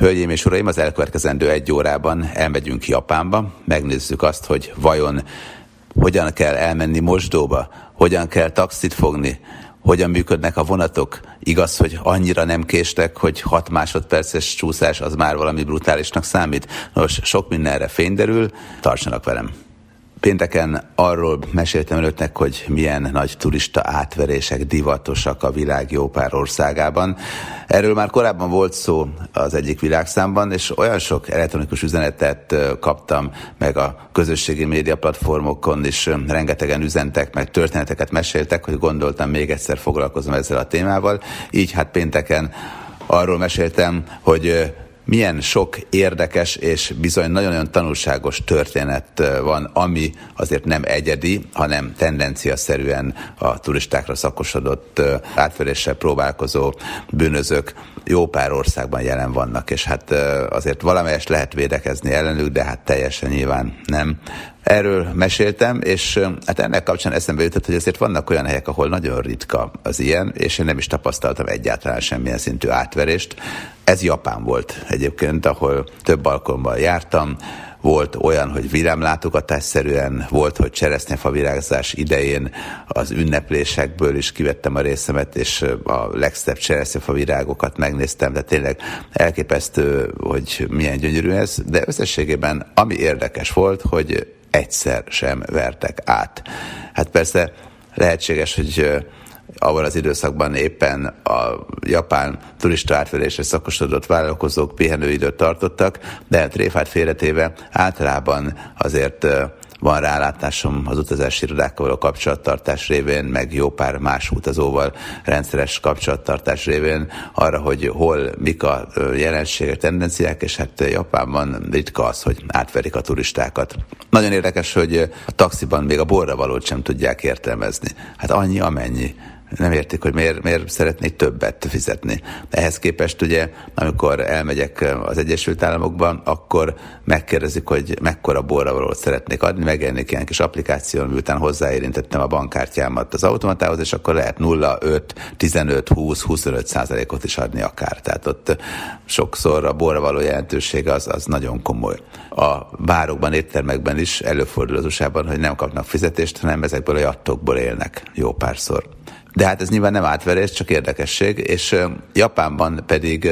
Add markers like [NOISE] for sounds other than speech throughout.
Hölgyeim és uraim, az elkövetkezendő egy órában elmegyünk Japánba, megnézzük azt, hogy vajon hogyan kell elmenni mosdóba, hogyan kell taxit fogni, hogyan működnek a vonatok. Igaz, hogy annyira nem késtek, hogy 6 másodperces csúszás az már valami brutálisnak számít. Nos, sok mindenre fényderül, tartsanak velem! Pénteken arról meséltem önöknek, hogy milyen nagy turista átverések divatosak a világ jó pár országában. Erről már korábban volt szó az egyik világszámban, és olyan sok elektronikus üzenetet kaptam, meg a közösségi média platformokon is rengetegen üzentek, meg történeteket meséltek, hogy gondoltam még egyszer foglalkozom ezzel a témával. Így hát pénteken arról meséltem, hogy milyen sok érdekes és bizony nagyon-nagyon tanulságos történet van, ami azért nem egyedi, hanem tendenciaszerűen a turistákra szakosodott átveréssel próbálkozó bűnözők jó pár országban jelen vannak, és hát azért valamelyest lehet védekezni ellenük, de hát teljesen nyilván nem. Erről meséltem, és hát ennek kapcsán eszembe jutott, hogy azért vannak olyan helyek, ahol nagyon ritka az ilyen, és én nem is tapasztaltam egyáltalán semmilyen szintű átverést. Ez Japán volt egyébként, ahol több alkalommal jártam, volt olyan, hogy villámlátogatásszerűen, volt, hogy cseresznyefa virágzás idején az ünneplésekből is kivettem a részemet, és a legszebb cseresznyefa virágokat megnéztem, de tényleg elképesztő, hogy milyen gyönyörű ez, de összességében ami érdekes volt, hogy egyszer sem vertek át. Hát persze lehetséges, hogy abban az időszakban éppen a japán turista átverésre szakosodott vállalkozók pihenőidőt tartottak, de tréfát félretéve általában azért van rálátásom az utazási irodákkal való kapcsolattartás révén, meg jó pár más utazóval rendszeres kapcsolattartás révén arra, hogy hol mik a jelenségek, tendenciák, és hát Japánban ritka az, hogy átverik a turistákat. Nagyon érdekes, hogy a taxiban még a borra valót sem tudják értelmezni. Hát annyi, amennyi nem értik, hogy miért, miért szeretnék többet fizetni. Ehhez képest ugye, amikor elmegyek az Egyesült Államokba, akkor megkérdezik, hogy mekkora borravalót szeretnék adni, megjelenik ilyen kis applikáción, miután hozzáérintettem a bankkártyámat az automatához, és akkor lehet 0, 5, 15, 20, 25 százalékot is adni akár. Tehát ott sokszor a borravaló jelentősége az, az nagyon komoly. A bárokban, éttermekben is előfordul az usa hogy nem kapnak fizetést, hanem ezekből a jattokból élnek jó párszor. De hát ez nyilván nem átverés, csak érdekesség, és Japánban pedig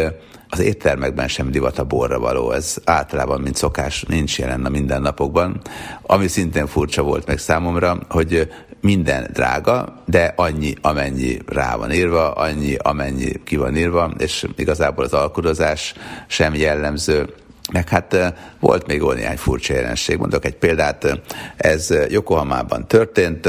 az éttermekben sem divat a borra való, ez általában, mint szokás, nincs jelen a mindennapokban. Ami szintén furcsa volt meg számomra, hogy minden drága, de annyi, amennyi rá van írva, annyi, amennyi ki van írva, és igazából az alkudozás sem jellemző. Meg hát volt még olyan néhány furcsa jelenség. Mondok egy példát, ez Yokohamában történt,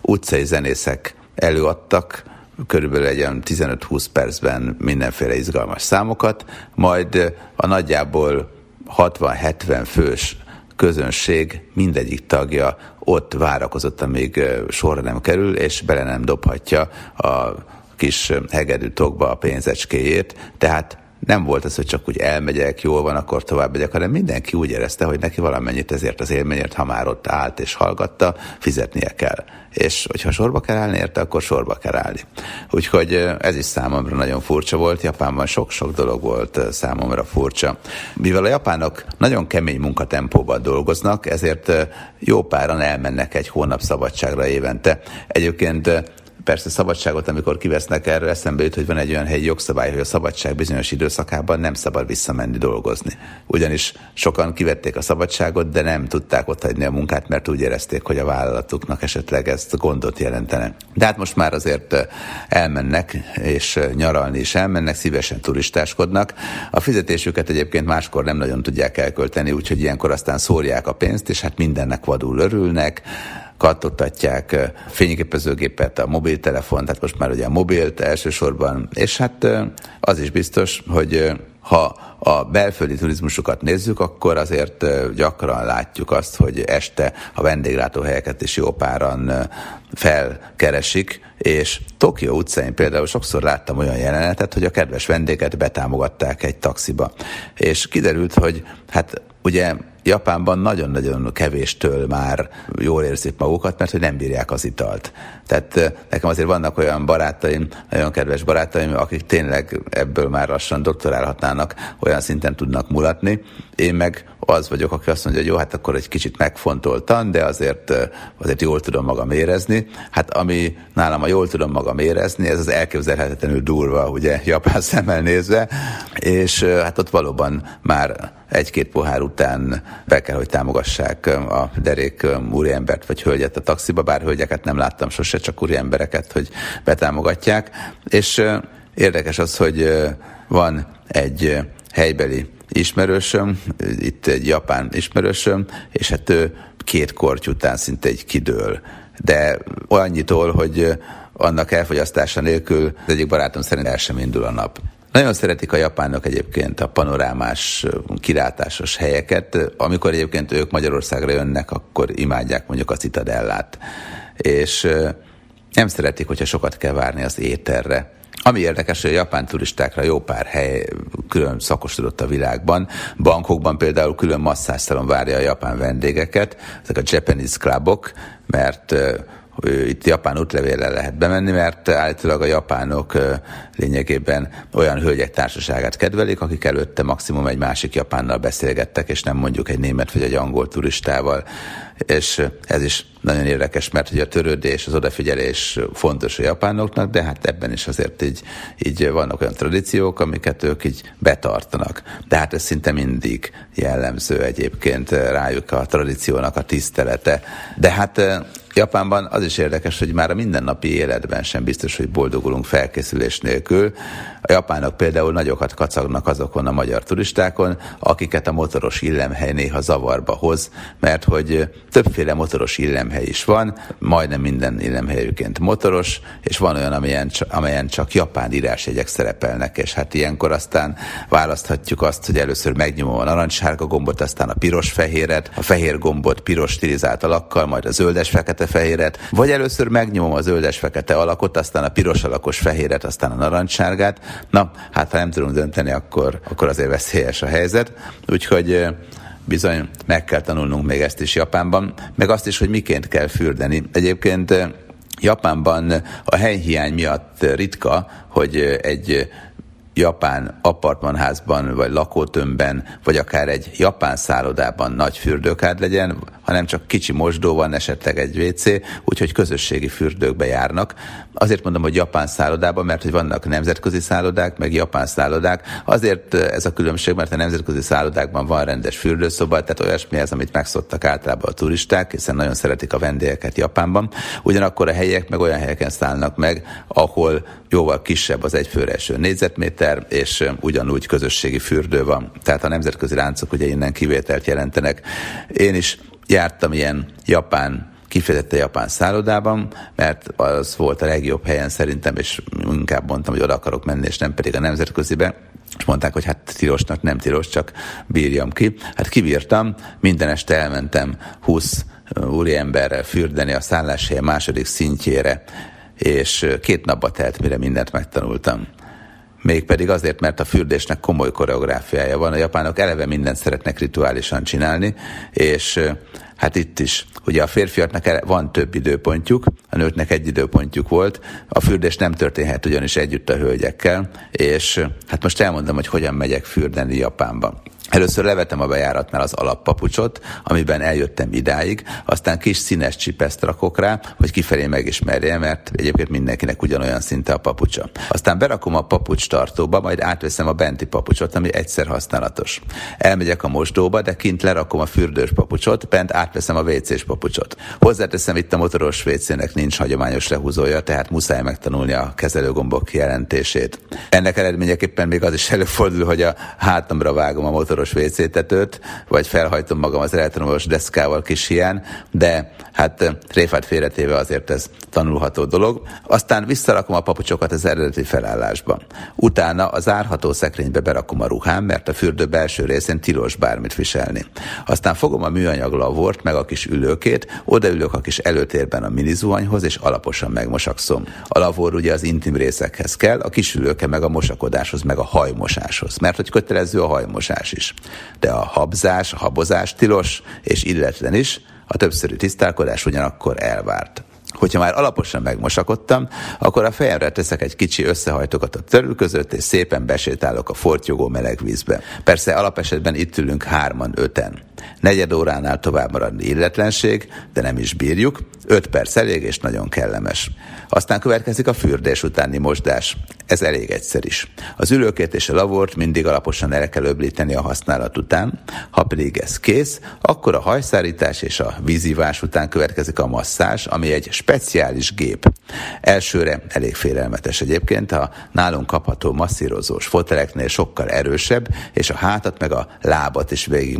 utcai zenészek előadtak körülbelül egy olyan 15-20 percben mindenféle izgalmas számokat, majd a nagyjából 60-70 fős közönség mindegyik tagja ott várakozott, amíg sorra nem kerül, és bele nem dobhatja a kis hegedű tokba a pénzecskéjét, tehát nem volt az, hogy csak úgy elmegyek, jól van, akkor tovább megyek, hanem mindenki úgy érezte, hogy neki valamennyit ezért az élményért, ha már ott állt és hallgatta, fizetnie kell. És hogyha sorba kell állni érte, akkor sorba kell állni. Úgyhogy ez is számomra nagyon furcsa volt. Japánban sok-sok dolog volt számomra furcsa. Mivel a japánok nagyon kemény munkatempóban dolgoznak, ezért jó páran elmennek egy hónap szabadságra évente. Egyébként Persze szabadságot, amikor kivesznek erről, eszembe jut, hogy van egy olyan helyi jogszabály, hogy a szabadság bizonyos időszakában nem szabad visszamenni dolgozni. Ugyanis sokan kivették a szabadságot, de nem tudták otthagyni a munkát, mert úgy érezték, hogy a vállalatuknak esetleg ezt gondot jelentene. De hát most már azért elmennek, és nyaralni is elmennek, szívesen turistáskodnak. A fizetésüket egyébként máskor nem nagyon tudják elkölteni, úgyhogy ilyenkor aztán szórják a pénzt, és hát mindennek vadul örülnek, kattogtatják fényképezőgépet, a mobiltelefon, tehát most már ugye a mobilt elsősorban, és hát az is biztos, hogy ha a belföldi turizmusokat nézzük, akkor azért gyakran látjuk azt, hogy este a vendéglátóhelyeket is jó páran felkeresik, és Tokió utcáin például sokszor láttam olyan jelenetet, hogy a kedves vendéget betámogatták egy taxiba. És kiderült, hogy hát ugye Japánban nagyon-nagyon kevéstől már jól érzik magukat, mert hogy nem bírják az italt. Tehát nekem azért vannak olyan barátaim, nagyon kedves barátaim, akik tényleg ebből már lassan doktorálhatnának, olyan szinten tudnak mulatni. Én meg az vagyok, aki azt mondja, hogy jó, hát akkor egy kicsit megfontoltan, de azért, azért jól tudom magam érezni. Hát ami nálam a jól tudom magam érezni, ez az elképzelhetetlenül durva, ugye, japán [LAUGHS] szemmel nézve, és hát ott valóban már egy-két pohár után be kell, hogy támogassák a derék úriembert vagy hölgyet a taxiba, bár hölgyeket nem láttam sose, csak úri embereket, hogy betámogatják. És érdekes az, hogy van egy helybeli ismerősöm, itt egy japán ismerősöm, és hát ő két korty után szinte egy kidől. De olyannyitól, hogy annak elfogyasztása nélkül az egyik barátom szerint el sem indul a nap. Nagyon szeretik a japánok egyébként a panorámás, kilátásos helyeket. Amikor egyébként ők Magyarországra jönnek, akkor imádják mondjuk a citadellát. És nem szeretik, hogyha sokat kell várni az éterre. Ami érdekes, hogy a japán turistákra jó pár hely külön szakosodott a világban. Bankokban például külön masszásszalon várja a japán vendégeket, ezek a Japanese clubok, mert itt japán útlevéllel lehet bemenni, mert állítólag a japánok lényegében olyan hölgyek társaságát kedvelik, akik előtte maximum egy másik japánnal beszélgettek, és nem mondjuk egy német vagy egy angol turistával. És ez is nagyon érdekes, mert hogy a törődés, az odafigyelés fontos a japánoknak, de hát ebben is azért így, így vannak olyan tradíciók, amiket ők így betartanak. De hát ez szinte mindig jellemző egyébként rájuk a tradíciónak a tisztelete. De hát Japánban az is érdekes, hogy már a mindennapi életben sem biztos, hogy boldogulunk felkészülés nélkül. A japánok például nagyokat kacagnak azokon a magyar turistákon, akiket a motoros illemhely néha zavarba hoz, mert hogy többféle motoros illemhely is van, majdnem minden illemhelyüként motoros, és van olyan, amelyen, amelyen csak japán írásjegyek szerepelnek, és hát ilyenkor aztán választhatjuk azt, hogy először megnyomom a narancssárga gombot, aztán a piros-fehéret, a fehér gombot piros stilizált alakkal, majd a zöldes-fekete fekete-fehéret, vagy először megnyomom a zöldes-fekete alakot, aztán a piros alakos fehéret, aztán a narancssárgát. Na, hát ha nem tudunk dönteni, akkor, akkor azért veszélyes a helyzet. Úgyhogy bizony meg kell tanulnunk még ezt is Japánban, meg azt is, hogy miként kell fürdeni. Egyébként Japánban a helyhiány miatt ritka, hogy egy japán apartmanházban, vagy lakótömbben, vagy akár egy japán szállodában nagy fürdőkád legyen, hanem csak kicsi mosdó van, esetleg egy WC, úgyhogy közösségi fürdőkbe járnak. Azért mondom, hogy japán szállodában, mert hogy vannak nemzetközi szállodák, meg japán szállodák. Azért ez a különbség, mert a nemzetközi szállodákban van rendes fürdőszoba, tehát olyasmi ez, amit megszoktak általában a turisták, hiszen nagyon szeretik a vendégeket Japánban. Ugyanakkor a helyek meg olyan helyeken szállnak meg, ahol jóval kisebb az egyfőre eső négyzetméter, és ugyanúgy közösségi fürdő van. Tehát a nemzetközi láncok ugye innen kivételt jelentenek. Én is jártam ilyen japán kifejezetten japán szállodában, mert az volt a legjobb helyen szerintem, és inkább mondtam, hogy oda akarok menni, és nem pedig a nemzetközibe. És mondták, hogy hát tilosnak nem tilos, csak bírjam ki. Hát kibírtam, minden este elmentem 20 úriemberrel fürdeni a szálláshely második szintjére, és két napba telt, mire mindent megtanultam mégpedig azért, mert a fürdésnek komoly koreográfiája van. A japánok eleve mindent szeretnek rituálisan csinálni, és hát itt is. Ugye a férfiaknak van több időpontjuk, a nőknek egy időpontjuk volt, a fürdés nem történhet ugyanis együtt a hölgyekkel, és hát most elmondom, hogy hogyan megyek fürdeni Japánban. Először levetem a bejáratnál az alappapucsot, amiben eljöttem idáig, aztán kis színes csipeszt rakok rá, hogy kifelé megismerje, mert egyébként mindenkinek ugyanolyan szinte a papucsa. Aztán berakom a papucs tartóba, majd átveszem a benti papucsot, ami egyszer használatos. Elmegyek a mosdóba, de kint lerakom a fürdős papucsot, bent átveszem a WC-s papucsot. Hozzáteszem itt a motoros WC-nek nincs hagyományos lehúzója, tehát muszáj megtanulni a kezelőgombok jelentését. Ennek eredményeképpen még az is előfordul, hogy a hátamra vágom a motoros motoros WC tetőt, vagy felhajtom magam az elektromos deszkával kis hián, de hát tréfát félretéve azért ez tanulható dolog. Aztán visszarakom a papucsokat az eredeti felállásba. Utána az árható szekrénybe berakom a ruhám, mert a fürdő belső részén tilos bármit viselni. Aztán fogom a műanyag lavort, meg a kis ülőkét, odaülök a kis előtérben a minizuhanyhoz, és alaposan megmosakszom. A lavor ugye az intim részekhez kell, a kis ülőke meg a mosakodáshoz, meg a hajmosáshoz, mert hogy kötelező a hajmosás is. De a habzás, a habozás tilos és illetlen is, a többszörű tisztálkodás ugyanakkor elvárt. Hogyha már alaposan megmosakodtam, akkor a fejemre teszek egy kicsi összehajtokat a törül között, és szépen besétálok a fortyogó meleg vízbe. Persze alapesetben itt ülünk hárman, öten. Negyed óránál tovább maradni illetlenség, de nem is bírjuk. Öt perc elég és nagyon kellemes. Aztán következik a fürdés utáni mosdás. Ez elég egyszer is. Az ülőkét és a lavort mindig alaposan el kell öblíteni a használat után. Ha pedig ez kész, akkor a hajszárítás és a vízivás után következik a masszás, ami egy speciális gép. Elsőre elég félelmetes egyébként, a nálunk kapható masszírozós foteleknél sokkal erősebb, és a hátat meg a lábat is végig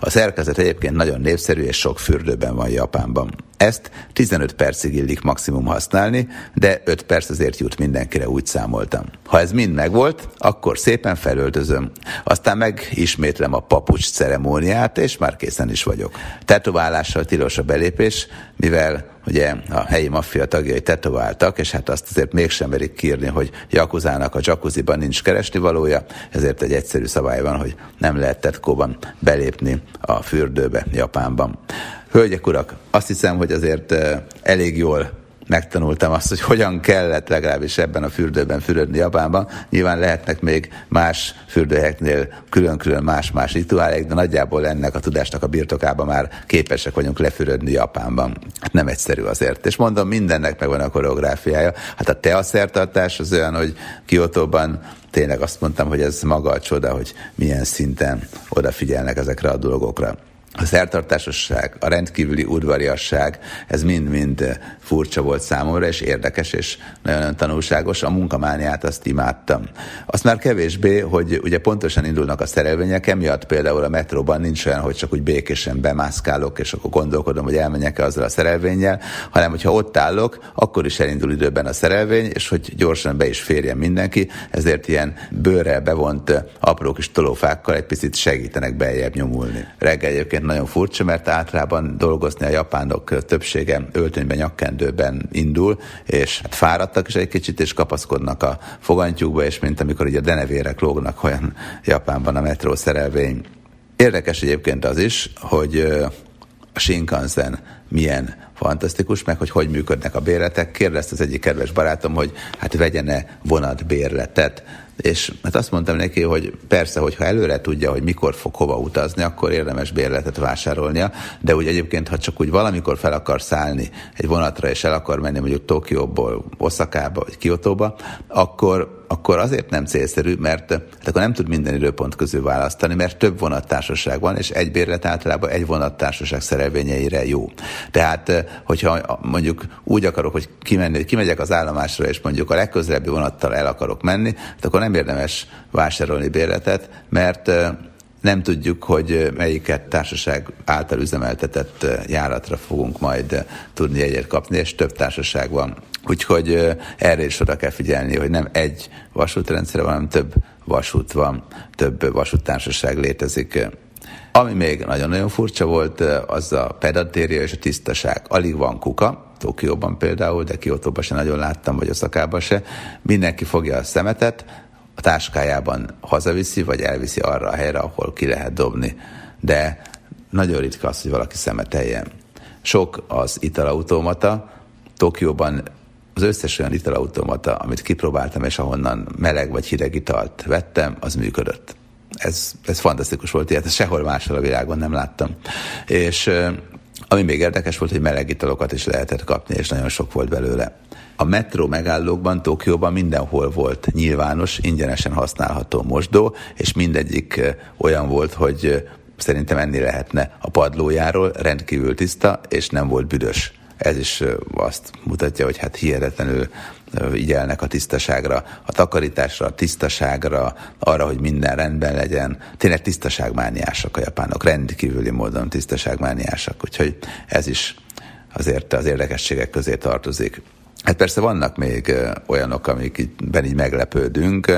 A szerkezet egyébként nagyon népszerű, és sok fürdőben van Japánban. Ezt 15 percig illik maximum használni, de 5 perc azért jut mindenkire, úgy számoltam. Ha ez mind megvolt, akkor szépen felöltözöm. Aztán megismétlem a papucs ceremóniát, és már készen is vagyok. Tetoválással tilos a belépés, mivel ugye a helyi maffia tagjai tetováltak, és hát azt azért mégsem merik kírni, hogy Jakuzának a jacuzziban nincs keresni valója, ezért egy egyszerű szabály van, hogy nem lehet tetkóban belépni a fürdőbe Japánban. Hölgyek, urak, azt hiszem, hogy azért elég jól megtanultam azt, hogy hogyan kellett legalábbis ebben a fürdőben fürödni Japánban. Nyilván lehetnek még más fürdőhelyeknél külön-külön más-más rituálék, de nagyjából ennek a tudásnak a birtokában már képesek vagyunk lefürödni Japánban. Hát nem egyszerű azért. És mondom, mindennek megvan a koreográfiája. Hát a teaszertartás az olyan, hogy Kiotóban tényleg azt mondtam, hogy ez maga a csoda, hogy milyen szinten odafigyelnek ezekre a dolgokra a szertartásosság, a rendkívüli udvariasság, ez mind-mind furcsa volt számomra, és érdekes, és nagyon tanulságos. A munkamániát azt imádtam. Azt már kevésbé, hogy ugye pontosan indulnak a szerelvények, emiatt például a metróban nincs olyan, hogy csak úgy békésen bemászkálok, és akkor gondolkodom, hogy elmenjek-e azzal a szerelvénnyel, hanem hogyha ott állok, akkor is elindul időben a szerelvény, és hogy gyorsan be is férjen mindenki, ezért ilyen bőrrel bevont apró kis tolófákkal egy picit segítenek beljebb nyomulni. Reggel egyébként nagyon furcsa, mert általában dolgozni a japánok többsége öltönyben, nyakkendőben indul, és hát fáradtak is egy kicsit, és kapaszkodnak a fogantyúkba, és mint amikor ugye a denevérek lógnak olyan Japánban a metró szerelvény. Érdekes egyébként az is, hogy a Shinkansen milyen fantasztikus, meg hogy hogy működnek a bérletek. Kérdezte az egyik kedves barátom, hogy hát vegyene vonatbérletet és hát azt mondtam neki, hogy persze, hogyha előre tudja, hogy mikor fog hova utazni, akkor érdemes bérletet vásárolnia, de úgy egyébként, ha csak úgy valamikor fel akar szállni egy vonatra, és el akar menni mondjuk Tokióból Oszakába, vagy Kiotóba, akkor akkor azért nem célszerű, mert hát akkor nem tud minden időpont közül választani, mert több vonattársaság van, és egy bérlet általában egy vonattársaság szerelvényeire jó. Tehát, hogyha mondjuk úgy akarok, hogy kimenni, hogy kimegyek az állomásra, és mondjuk a legközelebbi vonattal el akarok menni, akkor nem érdemes vásárolni bérletet, mert nem tudjuk, hogy melyiket társaság által üzemeltetett járatra fogunk majd tudni egyet kapni, és több társaság van. Úgyhogy erre is oda kell figyelni, hogy nem egy vasútrendszer van, hanem több vasút van, több vasúttársaság létezik. Ami még nagyon-nagyon furcsa volt, az a pedatéria és a tisztaság. Alig van kuka, Tokióban például, de Kiotóban se nagyon láttam, vagy Oszakában se. Mindenki fogja a szemetet, a táskájában hazaviszi, vagy elviszi arra a helyre, ahol ki lehet dobni. De nagyon ritka az, hogy valaki szemeteljen. Sok az italautomata. Tokióban az összes olyan italautomata, amit kipróbáltam, és ahonnan meleg vagy hideg italt vettem, az működött. Ez, ez fantasztikus volt, ilyet sehol máshol a világon nem láttam. És ami még érdekes volt, hogy meleg italokat is lehetett kapni, és nagyon sok volt belőle. A metró megállókban, Tokióban mindenhol volt nyilvános, ingyenesen használható mosdó, és mindegyik olyan volt, hogy szerintem enni lehetne a padlójáról, rendkívül tiszta, és nem volt büdös. Ez is azt mutatja, hogy hát hihetetlenül igyelnek a tisztaságra, a takarításra, a tisztaságra, arra, hogy minden rendben legyen. Tényleg tisztaságmániásak a japánok, rendkívüli módon tisztaságmániásak, úgyhogy ez is azért az érdekességek közé tartozik. Hát persze vannak még olyanok, amikben így meglepődünk.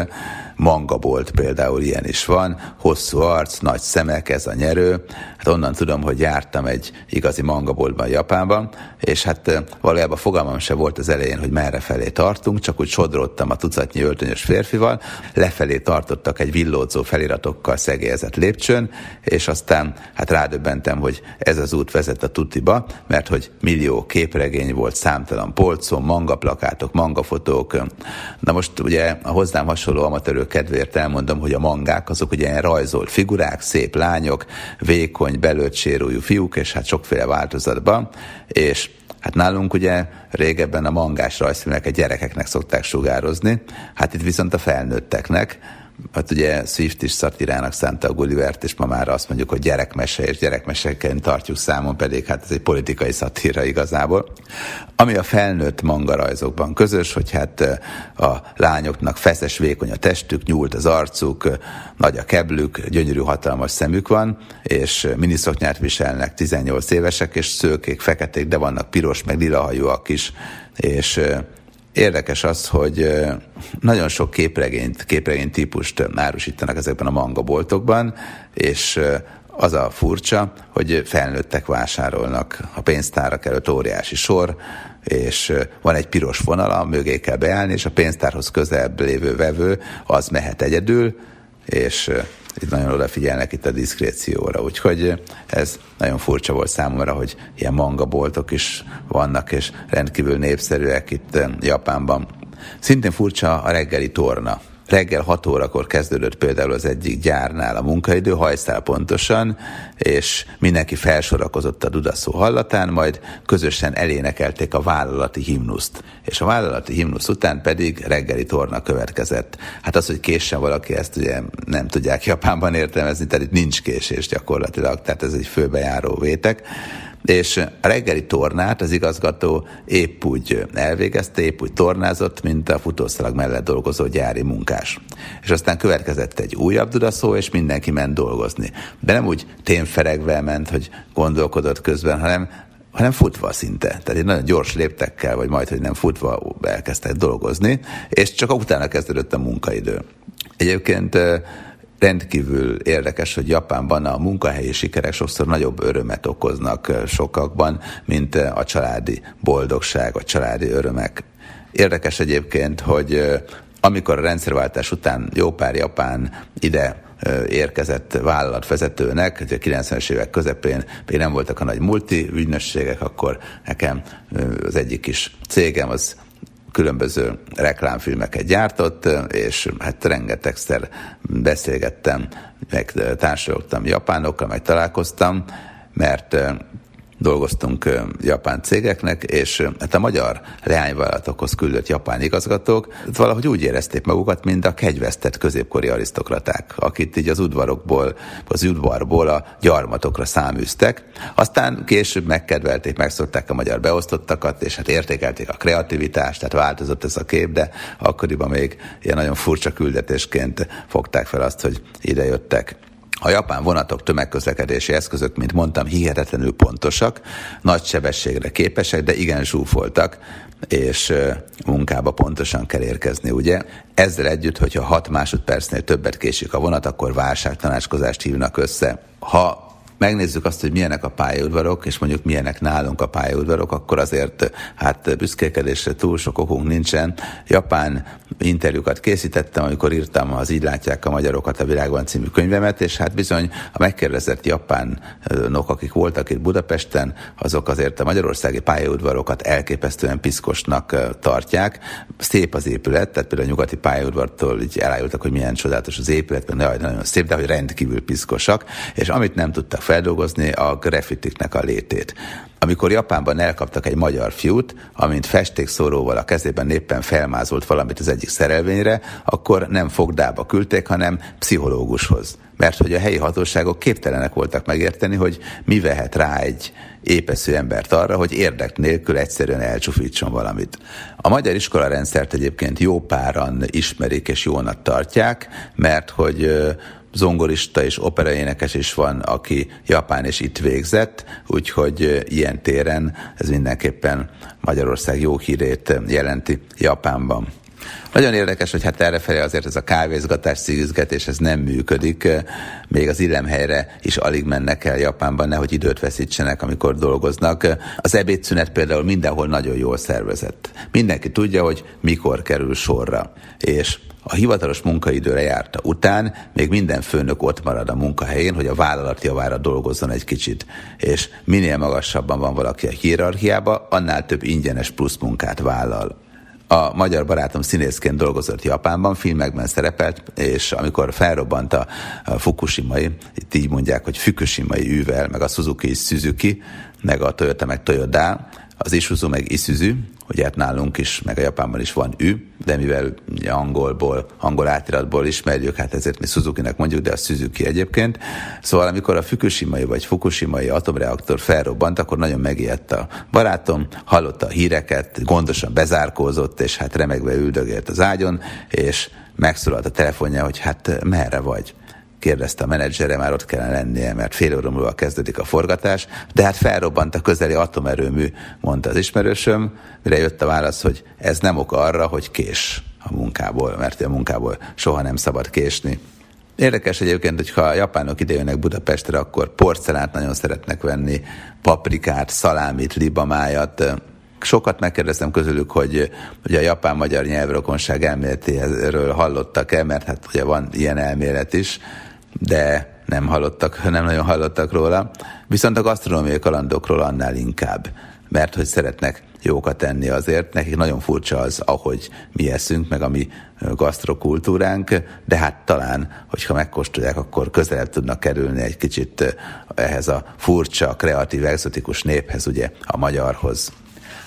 Mangabolt például ilyen is van, hosszú arc, nagy szemek, ez a nyerő. Hát onnan tudom, hogy jártam egy igazi mangaboltban Japánban, és hát valójában fogalmam se volt az elején, hogy merre felé tartunk, csak úgy sodródtam a tucatnyi öltönyös férfival, lefelé tartottak egy villódzó feliratokkal szegélyezett lépcsőn, és aztán hát rádöbbentem, hogy ez az út vezet a tutiba, mert hogy millió képregény volt, számtalan polcon, mangaplakátok, mangafotók. Na most ugye a hozzám hasonló amatőrök kedvéért elmondom, hogy a mangák azok ugye ilyen rajzolt figurák, szép lányok, vékony, belőtt sérújú fiúk, és hát sokféle változatban, és Hát nálunk ugye régebben a mangás rajzfilmeket gyerekeknek szokták sugározni, hát itt viszont a felnőtteknek, hát ugye Swift is szatirának szánta a Gullivert, és ma már azt mondjuk, hogy gyerekmese és gyerekmeseként tartjuk számon, pedig hát ez egy politikai szatíra igazából. Ami a felnőtt mangarajzokban közös, hogy hát a lányoknak feszes, vékony a testük, nyúlt az arcuk, nagy a keblük, gyönyörű, hatalmas szemük van, és miniszoknyát viselnek, 18 évesek, és szőkék, feketék, de vannak piros, meg lila hajúak is, és Érdekes az, hogy nagyon sok képregényt, képregény típust árusítanak ezekben a mangaboltokban, és az a furcsa, hogy felnőttek vásárolnak. A pénztárak előtt óriási sor, és van egy piros vonala, mögé kell beállni, és a pénztárhoz közelebb lévő vevő az mehet egyedül, és itt nagyon odafigyelnek itt a diszkrécióra, úgyhogy ez nagyon furcsa volt számomra, hogy ilyen mangaboltok is vannak, és rendkívül népszerűek itt Japánban. Szintén furcsa a reggeli torna reggel 6 órakor kezdődött például az egyik gyárnál a munkaidő, hajszál pontosan, és mindenki felsorakozott a dudaszó hallatán, majd közösen elénekelték a vállalati himnuszt. És a vállalati himnusz után pedig reggeli torna következett. Hát az, hogy késsen valaki, ezt ugye nem tudják Japánban értelmezni, tehát itt nincs késés gyakorlatilag, tehát ez egy főbejáró vétek és a reggeli tornát az igazgató épp úgy elvégezte, épp úgy tornázott, mint a futószalag mellett dolgozó gyári munkás. És aztán következett egy újabb dudaszó, és mindenki ment dolgozni. De nem úgy témferegve ment, hogy gondolkodott közben, hanem hanem futva szinte. Tehát egy nagyon gyors léptekkel, vagy majd, hogy nem futva elkezdtek dolgozni, és csak utána kezdődött a munkaidő. Egyébként rendkívül érdekes, hogy Japánban a munkahelyi sikerek sokszor nagyobb örömet okoznak sokakban, mint a családi boldogság, a családi örömek. Érdekes egyébként, hogy amikor a rendszerváltás után jó pár japán ide érkezett vállalatvezetőnek, a 90-es évek közepén még nem voltak a nagy multi ügynösségek, akkor nekem az egyik kis cégem az különböző reklámfilmeket gyártott, és hát rengetegszer beszélgettem, meg társadalogtam japánokkal, meg találkoztam, mert dolgoztunk japán cégeknek, és hát a magyar leányvállalatokhoz küldött japán igazgatók valahogy úgy érezték magukat, mint a kegyvesztett középkori arisztokraták, akit így az udvarokból, az udvarból a gyarmatokra száműztek. Aztán később megkedvelték, megszokták a magyar beosztottakat, és hát értékelték a kreativitást, tehát változott ez a kép, de akkoriban még ilyen nagyon furcsa küldetésként fogták fel azt, hogy ide jöttek. A japán vonatok tömegközlekedési eszközök, mint mondtam, hihetetlenül pontosak, nagy sebességre képesek, de igen zsúfoltak, és munkába pontosan kell érkezni, ugye? Ezzel együtt, hogyha 6 másodpercnél többet késik a vonat, akkor válságtanácskozást hívnak össze. Ha megnézzük azt, hogy milyenek a pályaudvarok, és mondjuk milyenek nálunk a pályaudvarok, akkor azért hát büszkékedésre túl sok okunk nincsen. Japán interjúkat készítettem, amikor írtam az Így látják a magyarokat a világban című könyvemet, és hát bizony a megkérdezett japánok, akik voltak itt Budapesten, azok azért a magyarországi pályaudvarokat elképesztően piszkosnak tartják. Szép az épület, tehát például a nyugati pályaudvartól így elájultak, hogy milyen csodálatos az épület, mert nagyon szép, de hogy rendkívül piszkosak, és amit nem tudtak feldolgozni a graffitiknek a létét. Amikor Japánban elkaptak egy magyar fiút, amint festékszóróval a kezében éppen felmázolt valamit az egyik szerelvényre, akkor nem fogdába küldték, hanem pszichológushoz. Mert hogy a helyi hatóságok képtelenek voltak megérteni, hogy mi vehet rá egy épesző embert arra, hogy érdek nélkül egyszerűen elcsufítson valamit. A magyar iskolarendszert egyébként jó páran ismerik és jónak tartják, mert hogy zongorista és operaénekes is van, aki Japán és itt végzett, úgyhogy ilyen téren ez mindenképpen Magyarország jó hírét jelenti Japánban. Nagyon érdekes, hogy hát errefelé azért ez a kávézgatás, cigizgetés, ez nem működik. Még az illemhelyre is alig mennek el Japánban, nehogy időt veszítsenek, amikor dolgoznak. Az ebédszünet például mindenhol nagyon jól szervezett. Mindenki tudja, hogy mikor kerül sorra. És a hivatalos munkaidőre járta után még minden főnök ott marad a munkahelyén, hogy a vállalat javára dolgozzon egy kicsit. És minél magasabban van valaki a hierarchiába, annál több ingyenes plusz munkát vállal. A magyar barátom színészként dolgozott Japánban, filmekben szerepelt, és amikor felrobbant a Fukushimai, itt így mondják, hogy Fukushimai űvel, meg a Suzuki is Suzuki, meg a Toyota meg Toyota, az Isuzu meg Isuzu, hogy hát nálunk is, meg a Japánban is van ű, de mivel angolból, angol átiratból ismerjük, hát ezért mi Suzuki-nek mondjuk, de a Suzuki egyébként. Szóval amikor a Fukushimai vagy Fukushimai atomreaktor felrobbant, akkor nagyon megijedt a barátom, hallotta a híreket, gondosan bezárkózott, és hát remegve üldögélt az ágyon, és megszólalt a telefonja, hogy hát merre vagy kérdezte a menedzsere, már ott kellene lennie, mert fél óra múlva kezdődik a forgatás, de hát felrobbant a közeli atomerőmű, mondta az ismerősöm, mire jött a válasz, hogy ez nem ok arra, hogy kés a munkából, mert a munkából soha nem szabad késni. Érdekes egyébként, hogy ha a japánok idejönnek Budapestre, akkor porcelánt nagyon szeretnek venni, paprikát, szalámit, libamájat, sokat megkérdeztem közülük, hogy, hogy a japán-magyar nyelvrokonság elméletéről hallottak-e, mert hát ugye van ilyen elmélet is, de nem hallottak, nem nagyon hallottak róla. Viszont a gasztronómiai kalandokról annál inkább, mert hogy szeretnek jókat tenni azért. Nekik nagyon furcsa az, ahogy mi eszünk, meg a mi gasztrokultúránk, de hát talán, hogyha megkóstolják, akkor közelebb tudnak kerülni egy kicsit ehhez a furcsa, kreatív, exotikus néphez, ugye a magyarhoz.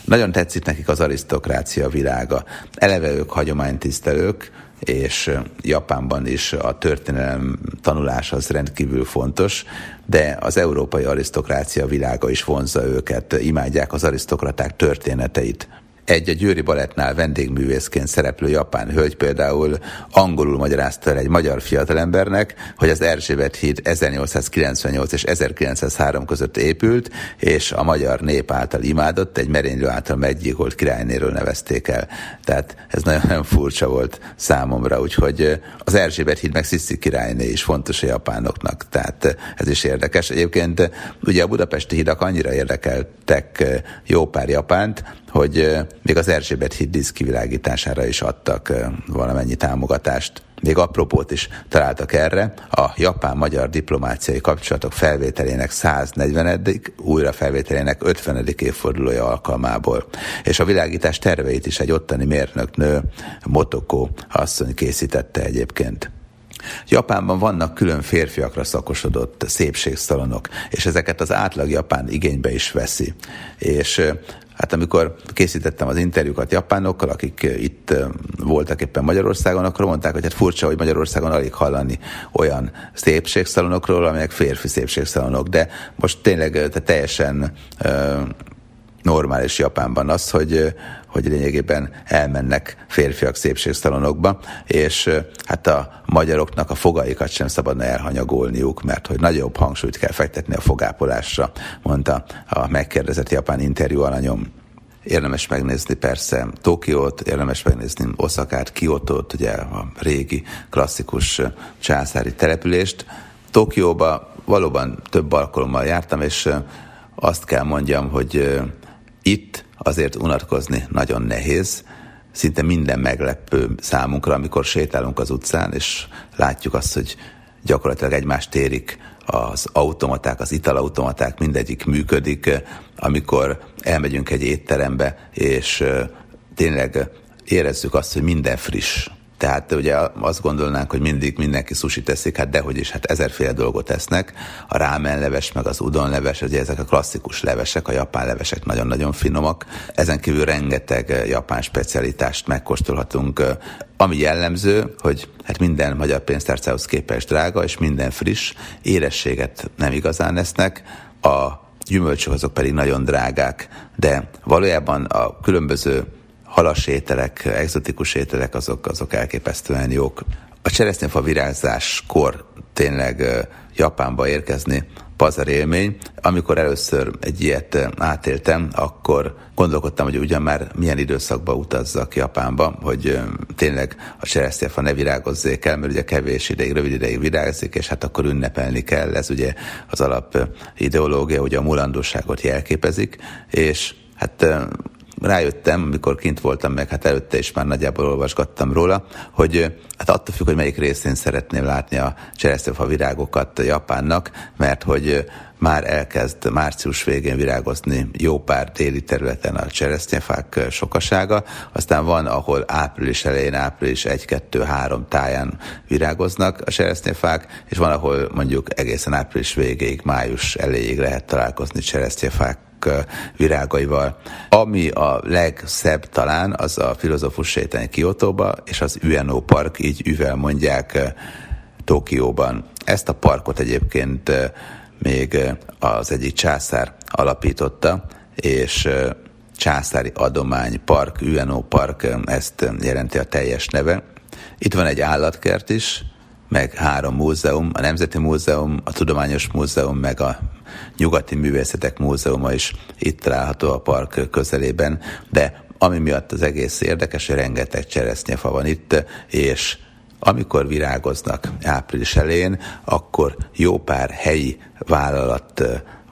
Nagyon tetszik nekik az arisztokrácia világa. Eleve ők hagyománytisztelők, és Japánban is a történelem tanulás az rendkívül fontos, de az európai arisztokrácia világa is vonzza őket, imádják az arisztokraták történeteit egy a Győri Balettnál vendégművészként szereplő japán hölgy például angolul magyarázta el egy magyar fiatalembernek, hogy az Erzsébet híd 1898 és 1903 között épült, és a magyar nép által imádott, egy merénylő által meggyilkolt királynéről nevezték el. Tehát ez nagyon-nagyon furcsa volt számomra, úgyhogy az Erzsébet híd meg Sziszi királyné is fontos a japánoknak, tehát ez is érdekes. Egyébként ugye a budapesti hidak annyira érdekeltek jó pár japánt, hogy még az Erzsébet híd diszkivilágítására is adtak valamennyi támogatást. Még apropót is találtak erre, a japán-magyar diplomáciai kapcsolatok felvételének 140. újra felvételének 50. évfordulója alkalmából. És a világítás terveit is egy ottani mérnöknő, Motoko asszony készítette egyébként. Japánban vannak külön férfiakra szakosodott szépségszalonok, és ezeket az átlag japán igénybe is veszi. És Hát amikor készítettem az interjúkat japánokkal, akik itt voltak éppen Magyarországon, akkor mondták, hogy hát furcsa, hogy Magyarországon alig hallani olyan szépségszalonokról, amelyek férfi szépségszalonok, de most tényleg te teljesen normális Japánban az, hogy, hogy lényegében elmennek férfiak szépségszalonokba, és hát a magyaroknak a fogaikat sem szabadna elhanyagolniuk, mert hogy nagyobb hangsúlyt kell fektetni a fogápolásra, mondta a megkérdezett japán interjú alanyom. Érdemes megnézni persze Tokiót, érdemes megnézni Oszakát, Kiotót, ugye a régi klasszikus császári települést. Tokióba valóban több alkalommal jártam, és azt kell mondjam, hogy azért unatkozni nagyon nehéz, szinte minden meglepő számunkra, amikor sétálunk az utcán, és látjuk azt, hogy gyakorlatilag egymást érik az automaták, az italautomaták, mindegyik működik, amikor elmegyünk egy étterembe, és tényleg érezzük azt, hogy minden friss. Tehát ugye azt gondolnánk, hogy mindig mindenki sushi teszik, hát dehogy is, hát ezerféle dolgot tesznek. A rámen leves, meg az udon leves, ugye ezek a klasszikus levesek, a japán levesek nagyon-nagyon finomak. Ezen kívül rengeteg japán specialitást megkóstolhatunk. Ami jellemző, hogy hát minden magyar pénztárcához képest drága, és minden friss, érességet nem igazán esznek. A gyümölcsök azok pedig nagyon drágák, de valójában a különböző halas ételek, exotikus ételek, azok, azok elképesztően jók. A cseresznyefa virágzáskor tényleg Japánba érkezni pazar élmény. Amikor először egy ilyet átéltem, akkor gondolkodtam, hogy ugyan már milyen időszakba utazzak Japánba, hogy tényleg a cseresznyefa ne virágozzék el, mert ugye kevés ideig, rövid ideig virágzik, és hát akkor ünnepelni kell. Ez ugye az alap ideológia, hogy a mulandóságot jelképezik, és hát rájöttem, amikor kint voltam meg, hát előtte is már nagyjából olvasgattam róla, hogy hát attól függ, hogy melyik részén szeretném látni a cseresztőfa virágokat Japánnak, mert hogy már elkezd március végén virágozni jó pár déli területen a cseresznyefák sokasága, aztán van, ahol április elején, április 1-2-3 táján virágoznak a cseresznyefák, és van, ahol mondjuk egészen április végéig, május elejéig lehet találkozni cseresznyefák virágaival. Ami a legszebb talán, az a filozófus sétány Kiotóba, és az Ueno Park, így üvel mondják Tokióban. Ezt a parkot egyébként még az egyik császár alapította, és császári adomány park, Ueno Park, ezt jelenti a teljes neve. Itt van egy állatkert is, meg három múzeum, a Nemzeti Múzeum, a Tudományos Múzeum, meg a Nyugati Művészetek Múzeuma is itt található a park közelében, de ami miatt az egész érdekes, hogy rengeteg cseresznyefa van itt, és amikor virágoznak április elején, akkor jó pár helyi vállalat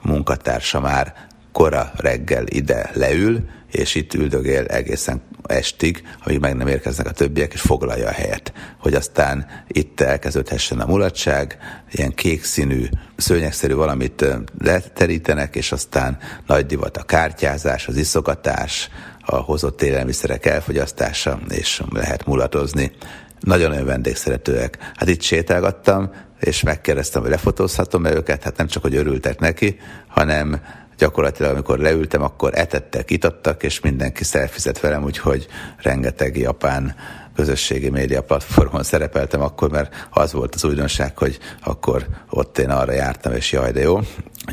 munkatársa már kora reggel ide leül, és itt üldögél egészen estig, amíg meg nem érkeznek a többiek, és foglalja a helyet, hogy aztán itt elkezdődhessen a mulatság, ilyen kék színű, szőnyegszerű valamit leterítenek, és aztán nagy divat a kártyázás, az iszogatás, a hozott élelmiszerek elfogyasztása, és lehet mulatozni. Nagyon-nagyon vendégszeretőek. Hát itt sétálgattam, és megkérdeztem, hogy lefotózhatom-e őket, hát nem csak, hogy örültek neki, hanem gyakorlatilag amikor leültem, akkor etettek, itattak, és mindenki szelfizett velem, úgyhogy rengeteg japán közösségi média platformon [LAUGHS] szerepeltem akkor, mert az volt az újdonság, hogy akkor ott én arra jártam, és jaj, de jó.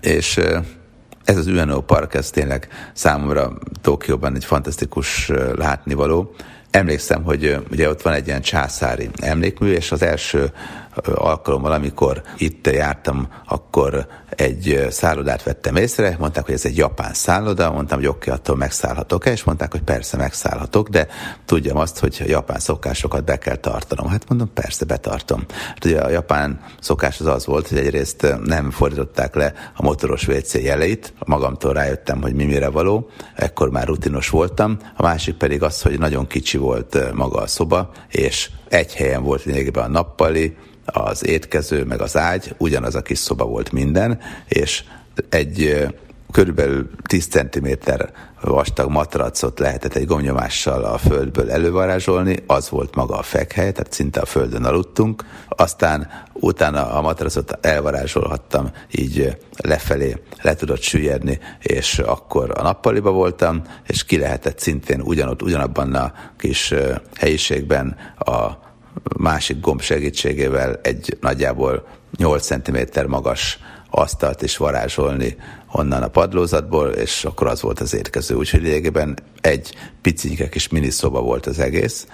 És ez az UNO Park, ez tényleg számomra Tokióban egy fantasztikus látnivaló. Emlékszem, hogy ugye ott van egy ilyen császári emlékmű, és az első alkalommal, amikor itt jártam, akkor egy szállodát vettem észre, mondták, hogy ez egy japán szálloda, mondtam, hogy oké, okay, attól megszállhatok-e, és mondták, hogy persze megszállhatok, de tudjam azt, hogy a japán szokásokat be kell tartanom. Hát mondom, persze betartom. Hát ugye a japán szokás az az volt, hogy egyrészt nem fordították le a motoros WC jeleit, magamtól rájöttem, hogy mi mire való, ekkor már rutinos voltam, a másik pedig az, hogy nagyon kicsi volt maga a szoba, és egy helyen volt lényegében a nappali, az étkező, meg az ágy, ugyanaz a kis szoba volt minden, és egy körülbelül 10 cm vastag matracot lehetett egy gomnyomással a földből elővarázsolni, az volt maga a fekhely, tehát szinte a földön aludtunk. Aztán utána a matracot elvarázsolhattam, így lefelé le tudott süllyedni, és akkor a nappaliba voltam, és ki lehetett szintén ugyanott, ugyanabban a kis helyiségben a másik gomb segítségével egy nagyjából 8 cm magas asztalt is varázsolni onnan a padlózatból, és akkor az volt az étkező. Úgyhogy lényegében egy picike kis miniszoba volt az egész,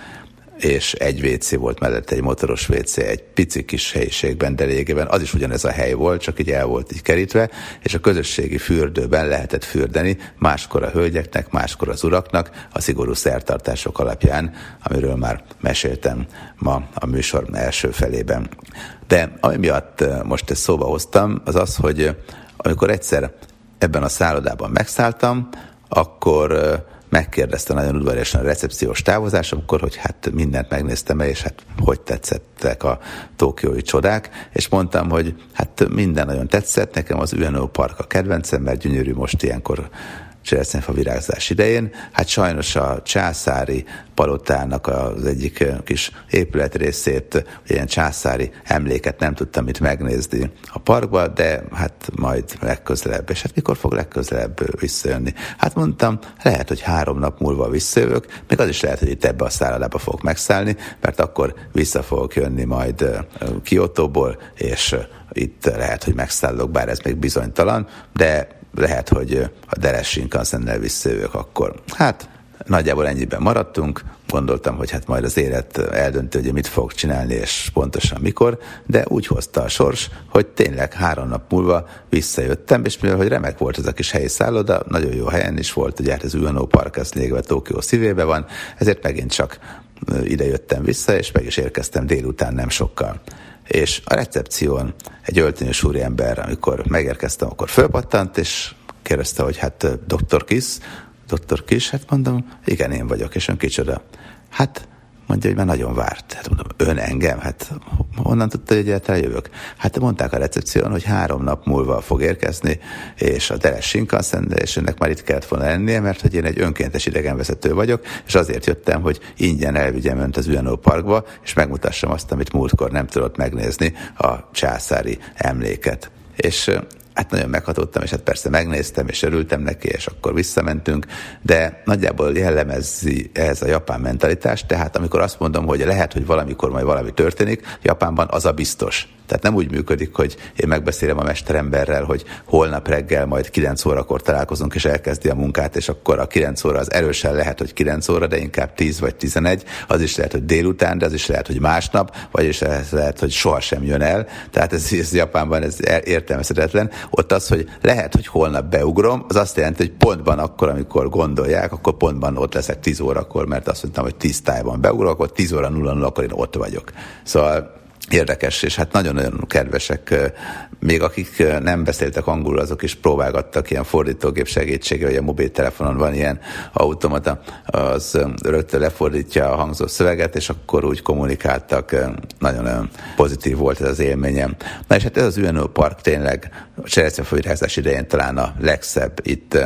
és egy WC volt mellette, egy motoros WC, egy pici kis helyiségben, de lényegében az is ugyanez a hely volt, csak így el volt így kerítve, és a közösségi fürdőben lehetett fürdeni, máskor a hölgyeknek, máskor az uraknak, a szigorú szertartások alapján, amiről már meséltem ma a műsor első felében. De ami miatt eh, most ezt szóba hoztam, az az, hogy eh, amikor egyszer ebben a szállodában megszálltam, akkor eh, megkérdezte nagyon udvariasan a recepciós távozás, akkor, hogy hát mindent megnéztem el, és hát hogy tetszettek a tokiói csodák, és mondtam, hogy hát minden nagyon tetszett, nekem az UNO Park a kedvencem, mert gyönyörű most ilyenkor cseresznyefa virágzás idején. Hát sajnos a császári palotának az egyik kis épületrészét, ilyen császári emléket nem tudtam itt megnézni a parkba, de hát majd legközelebb. És hát mikor fog legközelebb visszajönni? Hát mondtam, lehet, hogy három nap múlva visszajövök, még az is lehet, hogy itt ebbe a szállodába fogok megszállni, mert akkor vissza fogok jönni majd Kiotóból, és itt lehet, hogy megszállok, bár ez még bizonytalan, de lehet, hogy a Deres Shinkansen-nel visszajövök akkor. Hát nagyjából ennyiben maradtunk, gondoltam, hogy hát majd az élet eldöntő, hogy mit fog csinálni, és pontosan mikor, de úgy hozta a sors, hogy tényleg három nap múlva visszajöttem, és mivel hogy remek volt ez a kis helyi szálloda, nagyon jó helyen is volt, ugye hát az UNO Park, ez légve Tokió szívébe van, ezért megint csak ide jöttem vissza, és meg is érkeztem délután nem sokkal. És a recepción egy öltönyös úriember, amikor megérkeztem, akkor fölpattant, és kérdezte, hogy hát doktor Kiss, doktor Kiss, hát mondom, igen, én vagyok, és ön kicsoda. Hát mondja, hogy már nagyon várt. Hát mondom, ön engem? Hát honnan tudta, hogy egyáltalán jövök? Hát mondták a recepción, hogy három nap múlva fog érkezni, és a Teres Shinkansen, és önnek már itt kellett volna lennie, mert hogy én egy önkéntes idegenvezető vagyok, és azért jöttem, hogy ingyen elvigyem önt az UNO Parkba, és megmutassam azt, amit múltkor nem tudott megnézni, a császári emléket. És hát nagyon meghatottam, és hát persze megnéztem, és örültem neki, és akkor visszamentünk, de nagyjából jellemezi ez a japán mentalitást, tehát amikor azt mondom, hogy lehet, hogy valamikor majd valami történik, Japánban az a biztos. Tehát nem úgy működik, hogy én megbeszélem a mesteremberrel, hogy holnap reggel majd 9 órakor találkozunk, és elkezdi a munkát, és akkor a 9 óra az erősen lehet, hogy 9 óra, de inkább 10 vagy 11, az is lehet, hogy délután, de az is lehet, hogy másnap, vagyis lehet, hogy sohasem jön el. Tehát ez, ez Japánban ez értelmezhetetlen. Ott az, hogy lehet, hogy holnap beugrom, az azt jelenti, hogy pontban akkor, amikor gondolják, akkor pontban ott leszek 10 órakor, mert azt mondtam, hogy 10 tájban beugrok, akkor 10 óra 0 0 akkor én ott vagyok. Szóval érdekes, és hát nagyon-nagyon kedvesek. Még akik nem beszéltek angolul, azok is próbálgattak ilyen fordítógép segítsége, vagy a mobiltelefonon van ilyen automata, az rögtön lefordítja a hangzó szöveget, és akkor úgy kommunikáltak. Nagyon-nagyon pozitív volt ez az élményem. Na és hát ez az UNO Park tényleg a cseresznyefővirágzás idején talán a legszebb itt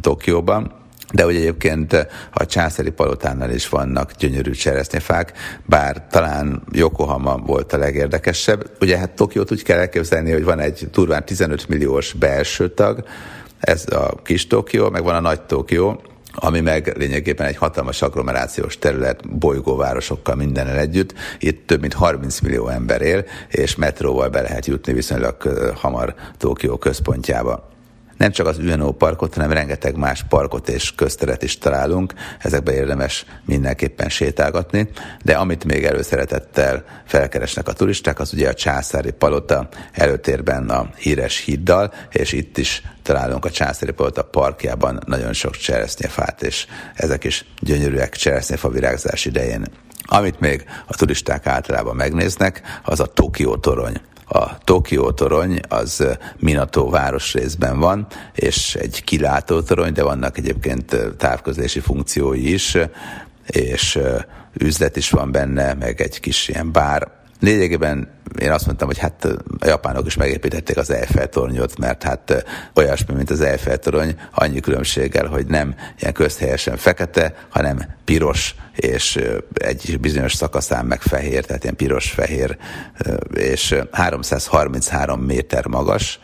Tokióban de hogy egyébként a császári palotánál is vannak gyönyörű cseresznyefák, bár talán Yokohama volt a legérdekesebb. Ugye hát Tokiót úgy kell elképzelni, hogy van egy turván 15 milliós belső tag, ez a kis Tokió, meg van a nagy Tokió, ami meg lényegében egy hatalmas agglomerációs terület bolygóvárosokkal mindennel együtt. Itt több mint 30 millió ember él, és metróval be lehet jutni viszonylag hamar Tokió központjába nem csak az UNO parkot, hanem rengeteg más parkot és közteret is találunk, ezekbe érdemes mindenképpen sétálgatni, de amit még előszeretettel felkeresnek a turisták, az ugye a császári palota előtérben a híres híddal, és itt is találunk a császári palota parkjában nagyon sok cseresznyefát, és ezek is gyönyörűek cseresznyefa virágzás idején. Amit még a turisták általában megnéznek, az a Tokió torony. A Tokió torony az Minato városrészben van, és egy kilátó torony, de vannak egyébként távközlési funkciói is, és üzlet is van benne, meg egy kis ilyen bár. Lényegében én azt mondtam, hogy hát a japánok is megépítették az Eiffel tornyot, mert hát olyasmi, mint az Eiffel torony, annyi különbséggel, hogy nem ilyen közhelyesen fekete, hanem piros, és egy bizonyos szakaszán meg fehér, tehát ilyen piros-fehér, és 333 méter magas,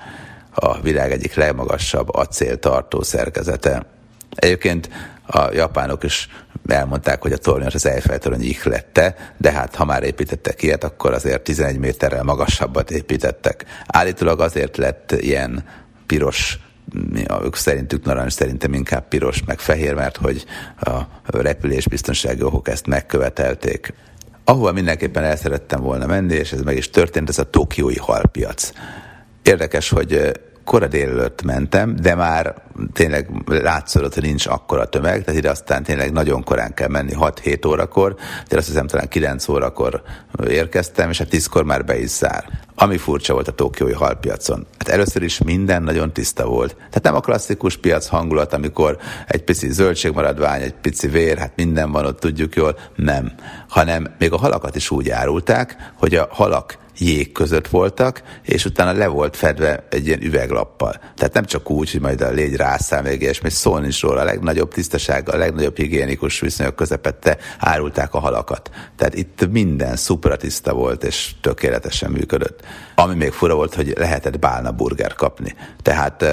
a világ egyik legmagasabb acéltartó szerkezete. Egyébként a japánok is elmondták, hogy a tornyot az Eiffel torony ihlette, de hát ha már építettek ilyet, akkor azért 11 méterrel magasabbat építettek. Állítólag azért lett ilyen piros ők szerintük narancs, szerintem inkább piros, meg fehér, mert hogy a repülés biztonsági okok ezt megkövetelték. Ahova mindenképpen el szerettem volna menni, és ez meg is történt, ez a tokiói halpiac. Érdekes, hogy kora délelőtt mentem, de már tényleg látszott, hogy nincs akkora tömeg, tehát ide aztán tényleg nagyon korán kell menni, 6-7 órakor, de azt hiszem talán 9 órakor érkeztem, és hát 10-kor már be is zár. Ami furcsa volt a tokiói halpiacon. Hát először is minden nagyon tiszta volt. Tehát nem a klasszikus piac hangulat, amikor egy pici zöldségmaradvány, egy pici vér, hát minden van ott, tudjuk jól, nem. Hanem még a halakat is úgy árulták, hogy a halak jég között voltak, és utána le volt fedve egy ilyen üveglappal. Tehát nem csak úgy, hogy majd a légy rászáll még ilyesmi, szólni is róla, a legnagyobb tisztasággal, a legnagyobb higiénikus viszonyok közepette árulták a halakat. Tehát itt minden szupra tiszta volt, és tökéletesen működött. Ami még fura volt, hogy lehetett bálna burger kapni. Tehát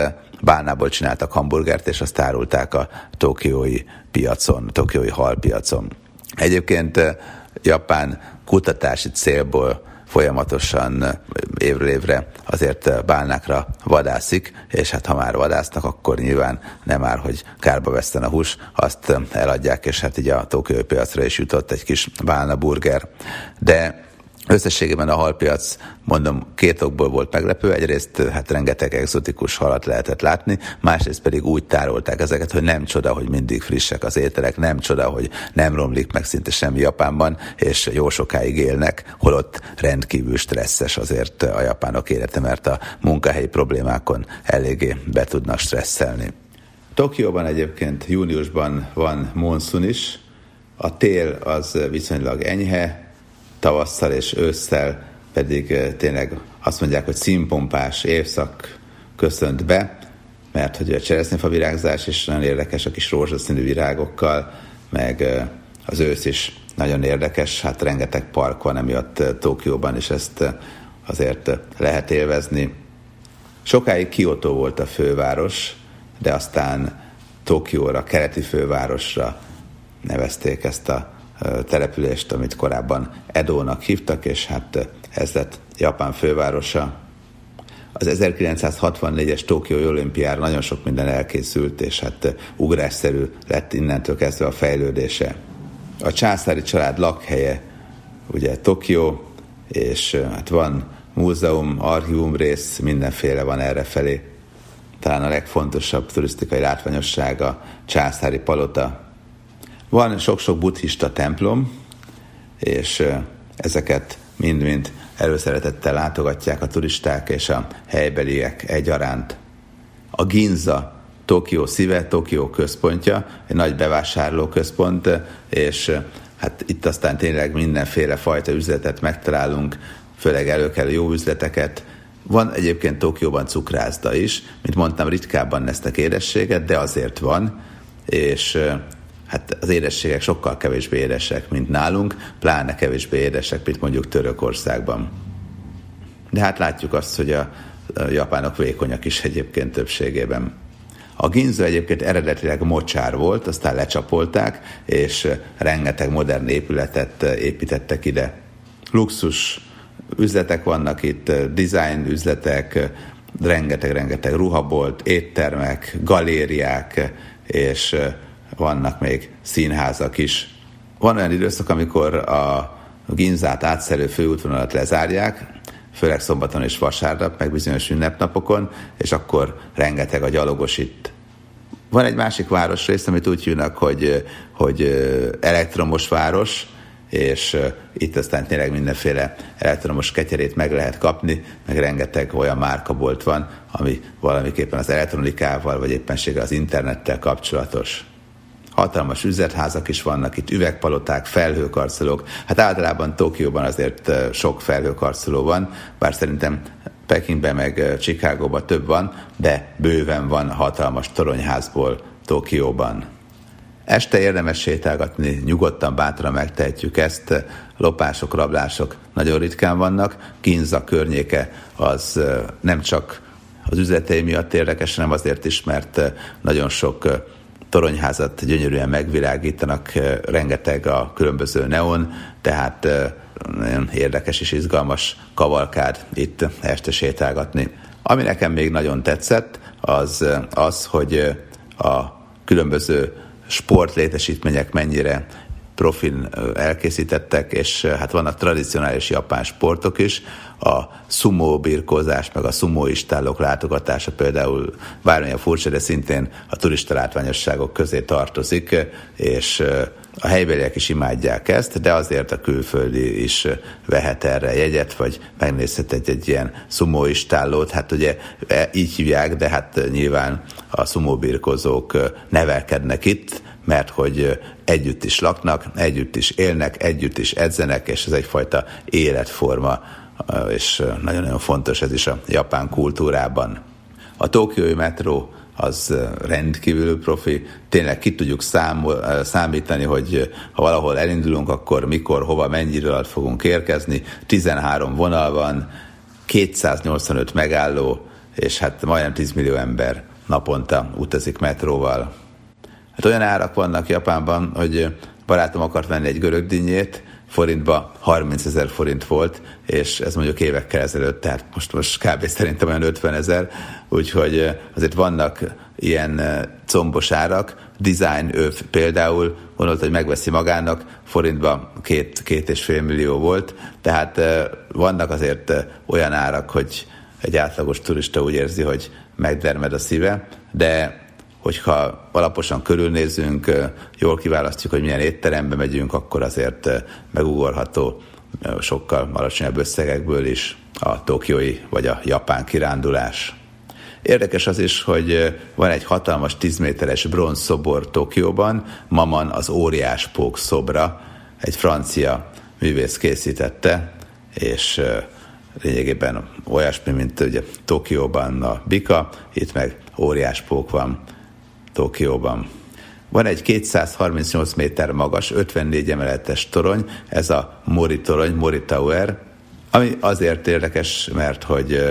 bálnából csináltak hamburgert, és azt árulták a tokiói piacon, tokiói halpiacon. Egyébként Japán kutatási célból folyamatosan évről évre azért bálnákra vadászik, és hát ha már vadásznak, akkor nyilván nem már, hogy kárba veszten a hús, azt eladják, és hát így a tokiói piacra is jutott egy kis bálna burger. De Összességében a halpiac, mondom, két okból volt meglepő. Egyrészt hát rengeteg exotikus halat lehetett látni, másrészt pedig úgy tárolták ezeket, hogy nem csoda, hogy mindig frissek az ételek, nem csoda, hogy nem romlik meg szinte semmi Japánban, és jó sokáig élnek, holott rendkívül stresszes azért a japánok élete, mert a munkahelyi problémákon eléggé be tudnak stresszelni. Tokióban egyébként júniusban van monszun is, a tél az viszonylag enyhe, tavasszal és ősszel pedig tényleg azt mondják, hogy színpompás évszak köszönt be, mert hogy a cseresznyefa virágzás is nagyon érdekes a kis rózsaszínű virágokkal, meg az ősz is nagyon érdekes, hát rengeteg park van emiatt Tokióban, és ezt azért lehet élvezni. Sokáig Kyoto volt a főváros, de aztán Tokióra, keleti fővárosra nevezték ezt a települést, amit korábban Edónak hívtak, és hát ez lett Japán fővárosa. Az 1964-es Tokiói olimpiára nagyon sok minden elkészült, és hát ugrásszerű lett innentől kezdve a fejlődése. A császári család lakhelye ugye Tokió, és hát van múzeum, archívum rész, mindenféle van erre felé. Talán a legfontosabb turisztikai látványossága császári palota, van sok-sok buddhista templom, és ezeket mind-mind előszeretettel látogatják a turisták és a helybeliek egyaránt. A Ginza Tokió szíve, Tokió központja, egy nagy bevásárlóközpont, és hát itt aztán tényleg mindenféle fajta üzletet megtalálunk, főleg előkelő jó üzleteket. Van egyébként Tokióban cukrászda is, mint mondtam, ritkábban lesznek édességet, de azért van, és hát az édességek sokkal kevésbé édesek, mint nálunk, pláne kevésbé édesek, mint mondjuk Törökországban. De hát látjuk azt, hogy a, japánok vékonyak is egyébként többségében. A ginza egyébként eredetileg mocsár volt, aztán lecsapolták, és rengeteg modern épületet építettek ide. Luxus üzletek vannak itt, design üzletek, rengeteg-rengeteg ruhabolt, éttermek, galériák, és vannak még színházak is. Van olyan időszak, amikor a Ginzát átszerű főútvonalat lezárják, főleg szombaton és vasárnap, meg bizonyos ünnepnapokon, és akkor rengeteg a gyalogos itt. Van egy másik városrész, amit úgy hívnak, hogy, hogy elektromos város, és itt aztán tényleg mindenféle elektromos ketyerét meg lehet kapni, meg rengeteg olyan márkabolt van, ami valamiképpen az elektronikával, vagy éppenséggel az internettel kapcsolatos hatalmas üzletházak is vannak, itt üvegpaloták, felhőkarcolók. Hát általában Tokióban azért sok felhőkarcoló van, bár szerintem Pekingben meg Chicagóban több van, de bőven van hatalmas toronyházból Tokióban. Este érdemes sétálgatni, nyugodtan, bátran megtehetjük ezt. Lopások, rablások nagyon ritkán vannak. Kinza környéke az nem csak az üzletei miatt érdekes, hanem azért is, mert nagyon sok toronyházat gyönyörűen megvilágítanak, rengeteg a különböző neon, tehát nagyon érdekes és izgalmas kavalkád itt este sétálgatni. Ami nekem még nagyon tetszett, az az, hogy a különböző sportlétesítmények mennyire profin elkészítettek, és hát vannak tradicionális japán sportok is, a sumo birkózás, meg a sumo istállók látogatása például bármilyen furcsa, de szintén a turista látványosságok közé tartozik, és a helybeliek is imádják ezt, de azért a külföldi is vehet erre jegyet, vagy megnézhet egy, egy ilyen sumo istállót. Hát ugye e, így hívják, de hát nyilván a sumo birkozók nevelkednek itt, mert hogy együtt is laknak, együtt is élnek, együtt is edzenek, és ez egyfajta életforma, és nagyon-nagyon fontos ez is a japán kultúrában. A Tokiói metró az rendkívül profi. Tényleg ki tudjuk számol, számítani, hogy ha valahol elindulunk, akkor mikor, hova, mennyire alatt fogunk érkezni. 13 vonal van, 285 megálló, és hát majdnem 10 millió ember naponta utazik metróval. Hát olyan árak vannak Japánban, hogy barátom akart venni egy görög dinnyét, forintba 30 ezer forint volt, és ez mondjuk évekkel ezelőtt, tehát most, most kb. szerintem olyan 50 ezer, úgyhogy azért vannak ilyen combos árak, design öv például gondolta, hogy megveszi magának, forintba két, két és fél millió volt, tehát vannak azért olyan árak, hogy egy átlagos turista úgy érzi, hogy megdermed a szíve, de hogyha alaposan körülnézünk, jól kiválasztjuk, hogy milyen étterembe megyünk, akkor azért megugorható sokkal alacsonyabb összegekből is a tokiói vagy a japán kirándulás. Érdekes az is, hogy van egy hatalmas 10 méteres bronz szobor Tokióban, Maman az óriás pók szobra, egy francia művész készítette, és lényegében olyasmi, mint ugye Tokióban a bika, itt meg óriás pók van Tokióban. Van egy 238 méter magas, 54 emeletes torony, ez a Mori torony, Mori Tower, ami azért érdekes, mert hogy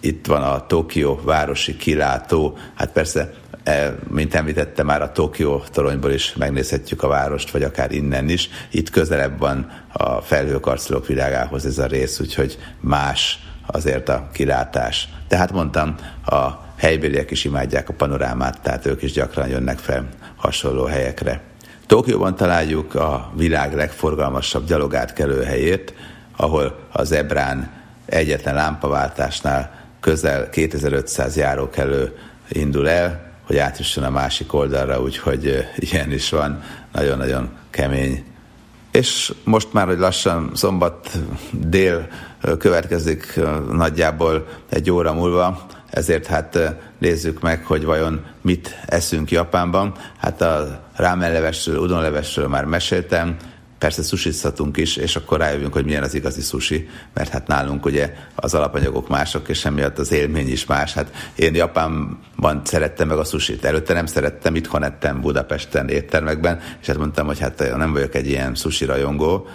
itt van a Tokió városi kilátó, hát persze, e, mint említette már a Tokió toronyból is megnézhetjük a várost, vagy akár innen is. Itt közelebb van a felhőkarcolók világához ez a rész, úgyhogy más azért a kilátás. Tehát mondtam, a helybéliek is imádják a panorámát, tehát ők is gyakran jönnek fel hasonló helyekre. Tokióban találjuk a világ legforgalmasabb gyalogátkelő helyét, ahol az Ebrán egyetlen lámpaváltásnál közel 2500 járókelő indul el, hogy átjusson a másik oldalra, úgyhogy ilyen is van, nagyon-nagyon kemény. És most már, hogy lassan szombat dél következik nagyjából egy óra múlva, ezért hát nézzük meg, hogy vajon mit eszünk Japánban. Hát a rámenlevesről, udonlevesről már meséltem, Persze sushizhatunk is, és akkor rájövünk, hogy milyen az igazi sushi, mert hát nálunk ugye az alapanyagok mások, és emiatt az élmény is más. Hát én Japánban szerettem meg a sushit, előtte nem szerettem, itthon ettem Budapesten éttermekben, és hát mondtam, hogy hát nem vagyok egy ilyen sushi rajongó,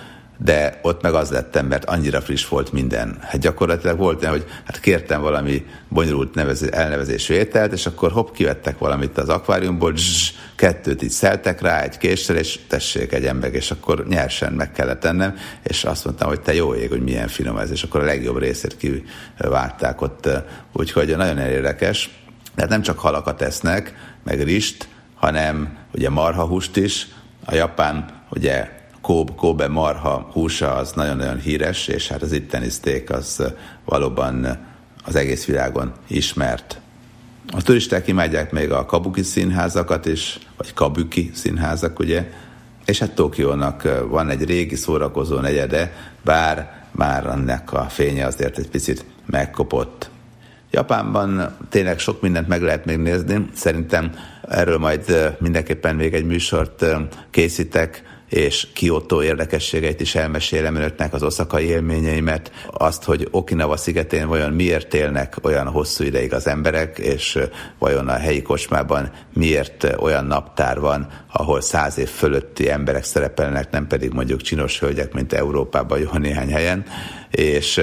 de ott meg az lettem, mert annyira friss volt minden. Hát gyakorlatilag volt olyan, hogy hát kértem valami bonyolult nevező, elnevezésű ételt, és akkor hopp, kivettek valamit az akváriumból, zzz, kettőt így szeltek rá egy késsel, és tessék egy ember, és akkor nyersen meg kellett tennem, és azt mondtam, hogy te jó ég, hogy milyen finom ez, és akkor a legjobb részét kivágták ott, úgyhogy nagyon érdekes. Tehát nem csak halakat esznek, meg rist, hanem ugye marhahúst is, a japán ugye Kobe, Kobe marha húsa az nagyon-nagyon híres, és hát az itteni steak az valóban az egész világon ismert. A turisták imádják még a kabuki színházakat is, vagy kabuki színházak, ugye, és hát Tokiónak van egy régi szórakozó negyede, bár már annak a fénye azért egy picit megkopott. Japánban tényleg sok mindent meg lehet még nézni, szerintem erről majd mindenképpen még egy műsort készítek, és Kyoto érdekességeit is elmesélem önöknek, az oszakai élményeimet, azt, hogy Okinawa szigetén vajon miért élnek olyan hosszú ideig az emberek, és vajon a helyi kocsmában miért olyan naptár van, ahol száz év fölötti emberek szerepelnek, nem pedig mondjuk csinos hölgyek, mint Európában jó néhány helyen, és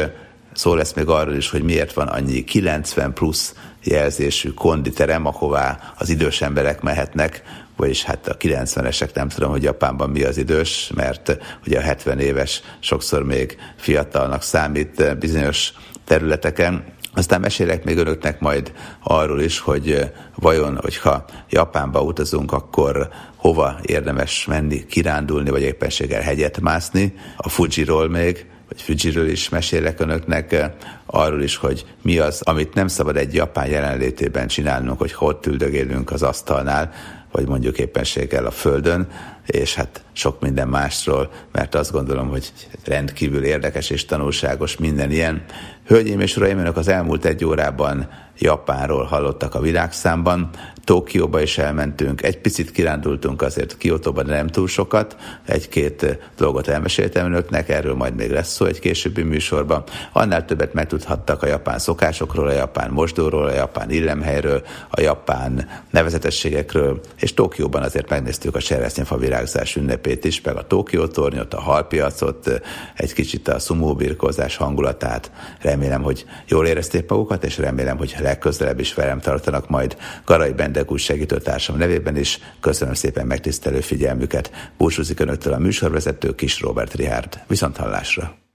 szó lesz még arról is, hogy miért van annyi 90 plusz jelzésű konditerem, ahová az idős emberek mehetnek, vagyis hát a 90-esek nem tudom, hogy Japánban mi az idős, mert ugye a 70 éves sokszor még fiatalnak számít bizonyos területeken, aztán mesélek még önöknek majd arról is, hogy vajon, hogyha Japánba utazunk, akkor hova érdemes menni, kirándulni, vagy éppenséggel hegyet mászni. A Fujiról még, vagy Fujiről is mesélek önöknek, arról is, hogy mi az, amit nem szabad egy japán jelenlétében csinálnunk, hogy ott üldögélünk az asztalnál, vagy mondjuk éppenséggel a Földön, és hát sok minden másról, mert azt gondolom, hogy rendkívül érdekes és tanulságos minden ilyen. Hölgyeim és uraim, önök az elmúlt egy órában Japánról hallottak a világszámban, Tokióba is elmentünk, egy picit kirándultunk azért Kiotóban, de nem túl sokat, egy-két dolgot elmeséltem önöknek, erről majd még lesz szó egy későbbi műsorban. Annál többet megtudhattak a japán szokásokról, a japán mosdóról, a japán illemhelyről, a japán nevezetességekről, és Tokióban azért megnéztük a cseresznyefabirák virágzás ünnepét is, meg a Tókió tornyot, a halpiacot, egy kicsit a szumóbirkózás hangulatát. Remélem, hogy jól érezték magukat, és remélem, hogy legközelebb is velem tartanak majd Garai Bendegúr segítőtársam nevében is. Köszönöm szépen megtisztelő figyelmüket. Búcsúzik Önöktől a műsorvezető Kis Robert Rihárd. Viszont hallásra!